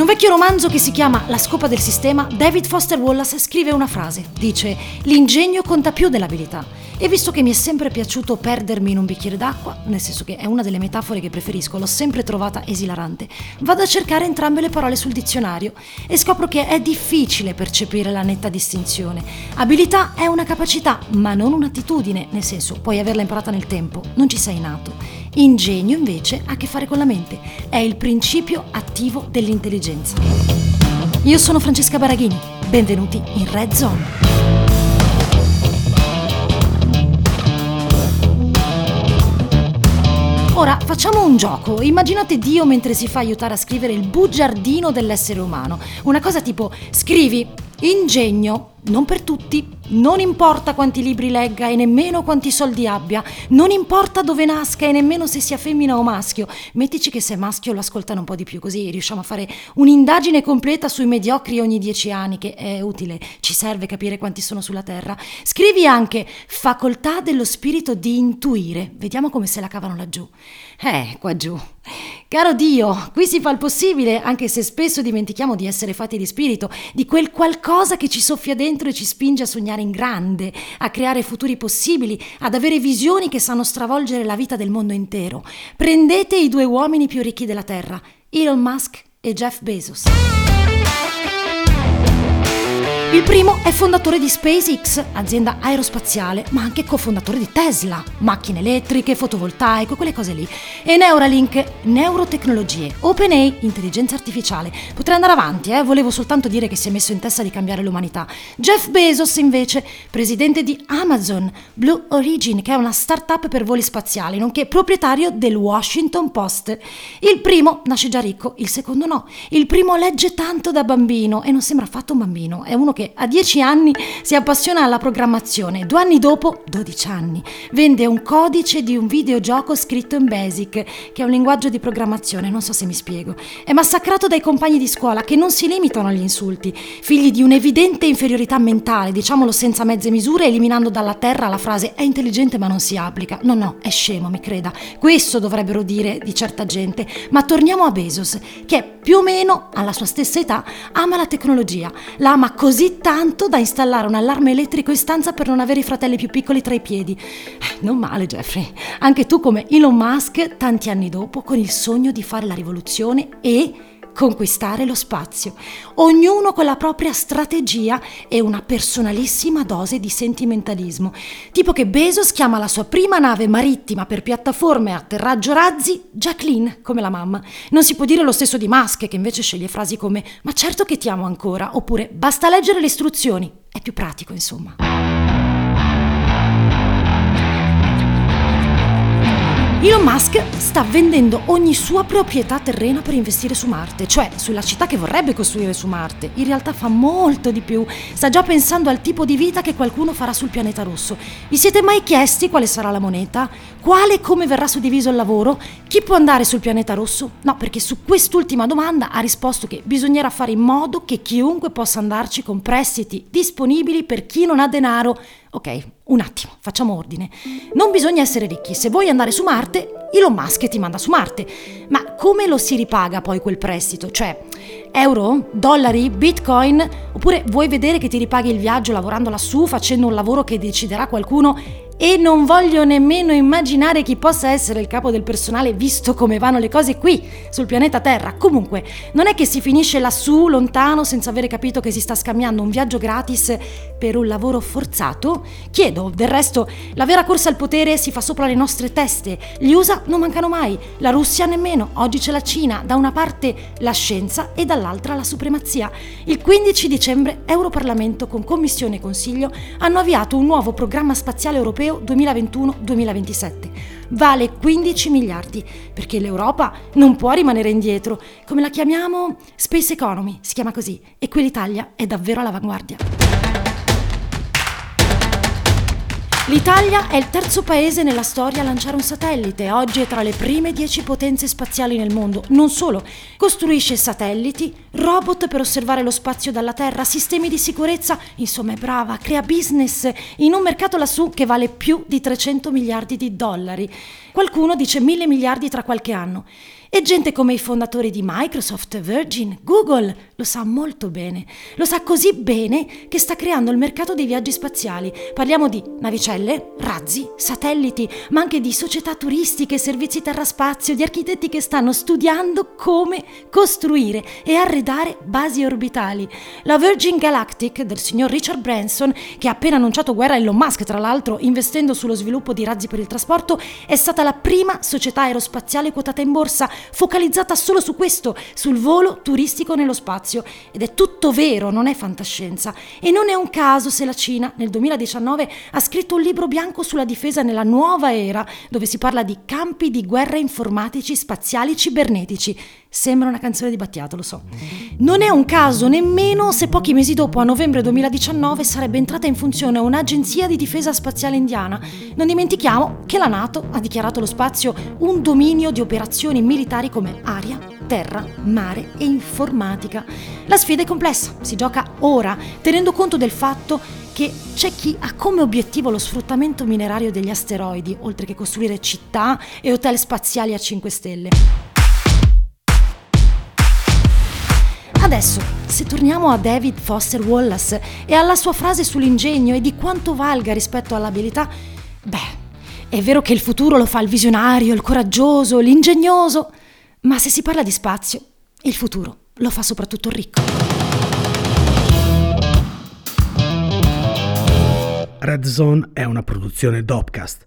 In un vecchio romanzo che si chiama La scopa del sistema, David Foster Wallace scrive una frase. Dice: L'ingegno conta più dell'abilità. E visto che mi è sempre piaciuto perdermi in un bicchiere d'acqua, nel senso che è una delle metafore che preferisco, l'ho sempre trovata esilarante, vado a cercare entrambe le parole sul dizionario e scopro che è difficile percepire la netta distinzione. Abilità è una capacità, ma non un'attitudine, nel senso puoi averla imparata nel tempo, non ci sei nato. Ingegno invece ha a che fare con la mente, è il principio attivo dell'intelligenza. Io sono Francesca Baraghini, benvenuti in Red Zone. Facciamo un gioco. Immaginate Dio mentre si fa aiutare a scrivere il bugiardino dell'essere umano. Una cosa tipo scrivi ingegno, non per tutti, non importa quanti libri legga e nemmeno quanti soldi abbia, non importa dove nasca e nemmeno se sia femmina o maschio. Mettici che se è maschio lo ascoltano un po' di più, così riusciamo a fare un'indagine completa sui mediocri ogni dieci anni, che è utile, ci serve capire quanti sono sulla Terra. Scrivi anche facoltà dello spirito di intuire. Vediamo come se la cavano laggiù. Eh, qua giù. Caro Dio, qui si fa il possibile, anche se spesso dimentichiamo di essere fatti di spirito, di quel qualcosa che ci soffia dentro e ci spinge a sognare in grande, a creare futuri possibili, ad avere visioni che sanno stravolgere la vita del mondo intero. Prendete i due uomini più ricchi della Terra, Elon Musk e Jeff Bezos. Il primo è fondatore di SpaceX, azienda aerospaziale, ma anche cofondatore di Tesla, macchine elettriche, fotovoltaico, quelle cose lì. E Neuralink, neurotecnologie, OpenAI, intelligenza artificiale. Potrei andare avanti, eh? volevo soltanto dire che si è messo in testa di cambiare l'umanità. Jeff Bezos, invece, presidente di Amazon, Blue Origin, che è una start-up per voli spaziali, nonché proprietario del Washington Post. Il primo nasce già ricco, il secondo no. Il primo legge tanto da bambino e non sembra affatto un bambino, è uno che che a 10 anni si appassiona alla programmazione, due anni dopo, 12 anni, vende un codice di un videogioco scritto in Basic, che è un linguaggio di programmazione, non so se mi spiego. È massacrato dai compagni di scuola che non si limitano agli insulti, figli di un'evidente inferiorità mentale, diciamolo senza mezze misure, eliminando dalla terra la frase è intelligente ma non si applica. No, no, è scemo, mi creda. Questo dovrebbero dire di certa gente. Ma torniamo a Bezos, che più o meno alla sua stessa età ama la tecnologia. La ama così tanto da installare un allarme elettrico in stanza per non avere i fratelli più piccoli tra i piedi. Eh, non male, Jeffrey. Anche tu, come Elon Musk, tanti anni dopo, con il sogno di fare la rivoluzione e conquistare lo spazio, ognuno con la propria strategia e una personalissima dose di sentimentalismo, tipo che Bezos chiama la sua prima nave marittima per piattaforme e atterraggio razzi Jacqueline, come la mamma. Non si può dire lo stesso di Musk, che invece sceglie frasi come ma certo che ti amo ancora, oppure basta leggere le istruzioni, è più pratico insomma. Elon Musk sta vendendo ogni sua proprietà terrena per investire su Marte, cioè sulla città che vorrebbe costruire su Marte. In realtà fa molto di più, sta già pensando al tipo di vita che qualcuno farà sul pianeta rosso. Vi siete mai chiesti quale sarà la moneta? Quale e come verrà suddiviso il lavoro? Chi può andare sul pianeta rosso? No, perché su quest'ultima domanda ha risposto che bisognerà fare in modo che chiunque possa andarci con prestiti disponibili per chi non ha denaro Ok, un attimo, facciamo ordine. Non bisogna essere ricchi. Se vuoi andare su Marte, Elon Musk ti manda su Marte. Ma come lo si ripaga poi quel prestito? Cioè, euro, dollari, bitcoin? Oppure vuoi vedere che ti ripaghi il viaggio lavorando lassù, facendo un lavoro che deciderà qualcuno e non voglio nemmeno immaginare chi possa essere il capo del personale visto come vanno le cose qui, sul pianeta Terra. Comunque, non è che si finisce lassù, lontano, senza avere capito che si sta scambiando un viaggio gratis per un lavoro forzato? Chiedo, del resto, la vera corsa al potere si fa sopra le nostre teste. Gli USA non mancano mai, la Russia nemmeno. Oggi c'è la Cina, da una parte la scienza e dall'altra la supremazia. Il 15 dicembre Europarlamento con Commissione e Consiglio hanno avviato un nuovo programma spaziale europeo europeo 2021-2027. Vale 15 miliardi, perché l'Europa non può rimanere indietro. Come la chiamiamo? Space Economy, si chiama così, e qui l'Italia è davvero all'avanguardia. L'Italia è il terzo paese nella storia a lanciare un satellite. Oggi è tra le prime dieci potenze spaziali nel mondo. Non solo, costruisce satelliti, robot per osservare lo spazio dalla Terra, sistemi di sicurezza. Insomma, è brava, crea business in un mercato lassù che vale più di 300 miliardi di dollari. Qualcuno dice mille miliardi tra qualche anno. E gente come i fondatori di Microsoft, Virgin, Google lo sa molto bene. Lo sa così bene che sta creando il mercato dei viaggi spaziali. Parliamo di navicelle, razzi, satelliti, ma anche di società turistiche, servizi terraspazio, di architetti che stanno studiando come costruire e arredare basi orbitali. La Virgin Galactic del signor Richard Branson, che ha appena annunciato guerra a Elon Musk, tra l'altro investendo sullo sviluppo di razzi per il trasporto, è stata la prima società aerospaziale quotata in borsa focalizzata solo su questo, sul volo turistico nello spazio. Ed è tutto vero, non è fantascienza. E non è un caso se la Cina nel 2019 ha scritto un libro bianco sulla difesa nella nuova era, dove si parla di campi di guerra informatici spaziali cibernetici. Sembra una canzone di Battiato, lo so. Non è un caso nemmeno se pochi mesi dopo, a novembre 2019, sarebbe entrata in funzione un'agenzia di difesa spaziale indiana. Non dimentichiamo che la Nato ha dichiarato lo spazio un dominio di operazioni militari come aria, terra, mare e informatica. La sfida è complessa, si gioca ora, tenendo conto del fatto che c'è chi ha come obiettivo lo sfruttamento minerario degli asteroidi, oltre che costruire città e hotel spaziali a 5 stelle. Adesso, se torniamo a David Foster Wallace e alla sua frase sull'ingegno e di quanto valga rispetto all'abilità, beh, è vero che il futuro lo fa il visionario, il coraggioso, l'ingegnoso, ma se si parla di spazio, il futuro lo fa soprattutto il ricco. Red Zone è una produzione Dopcast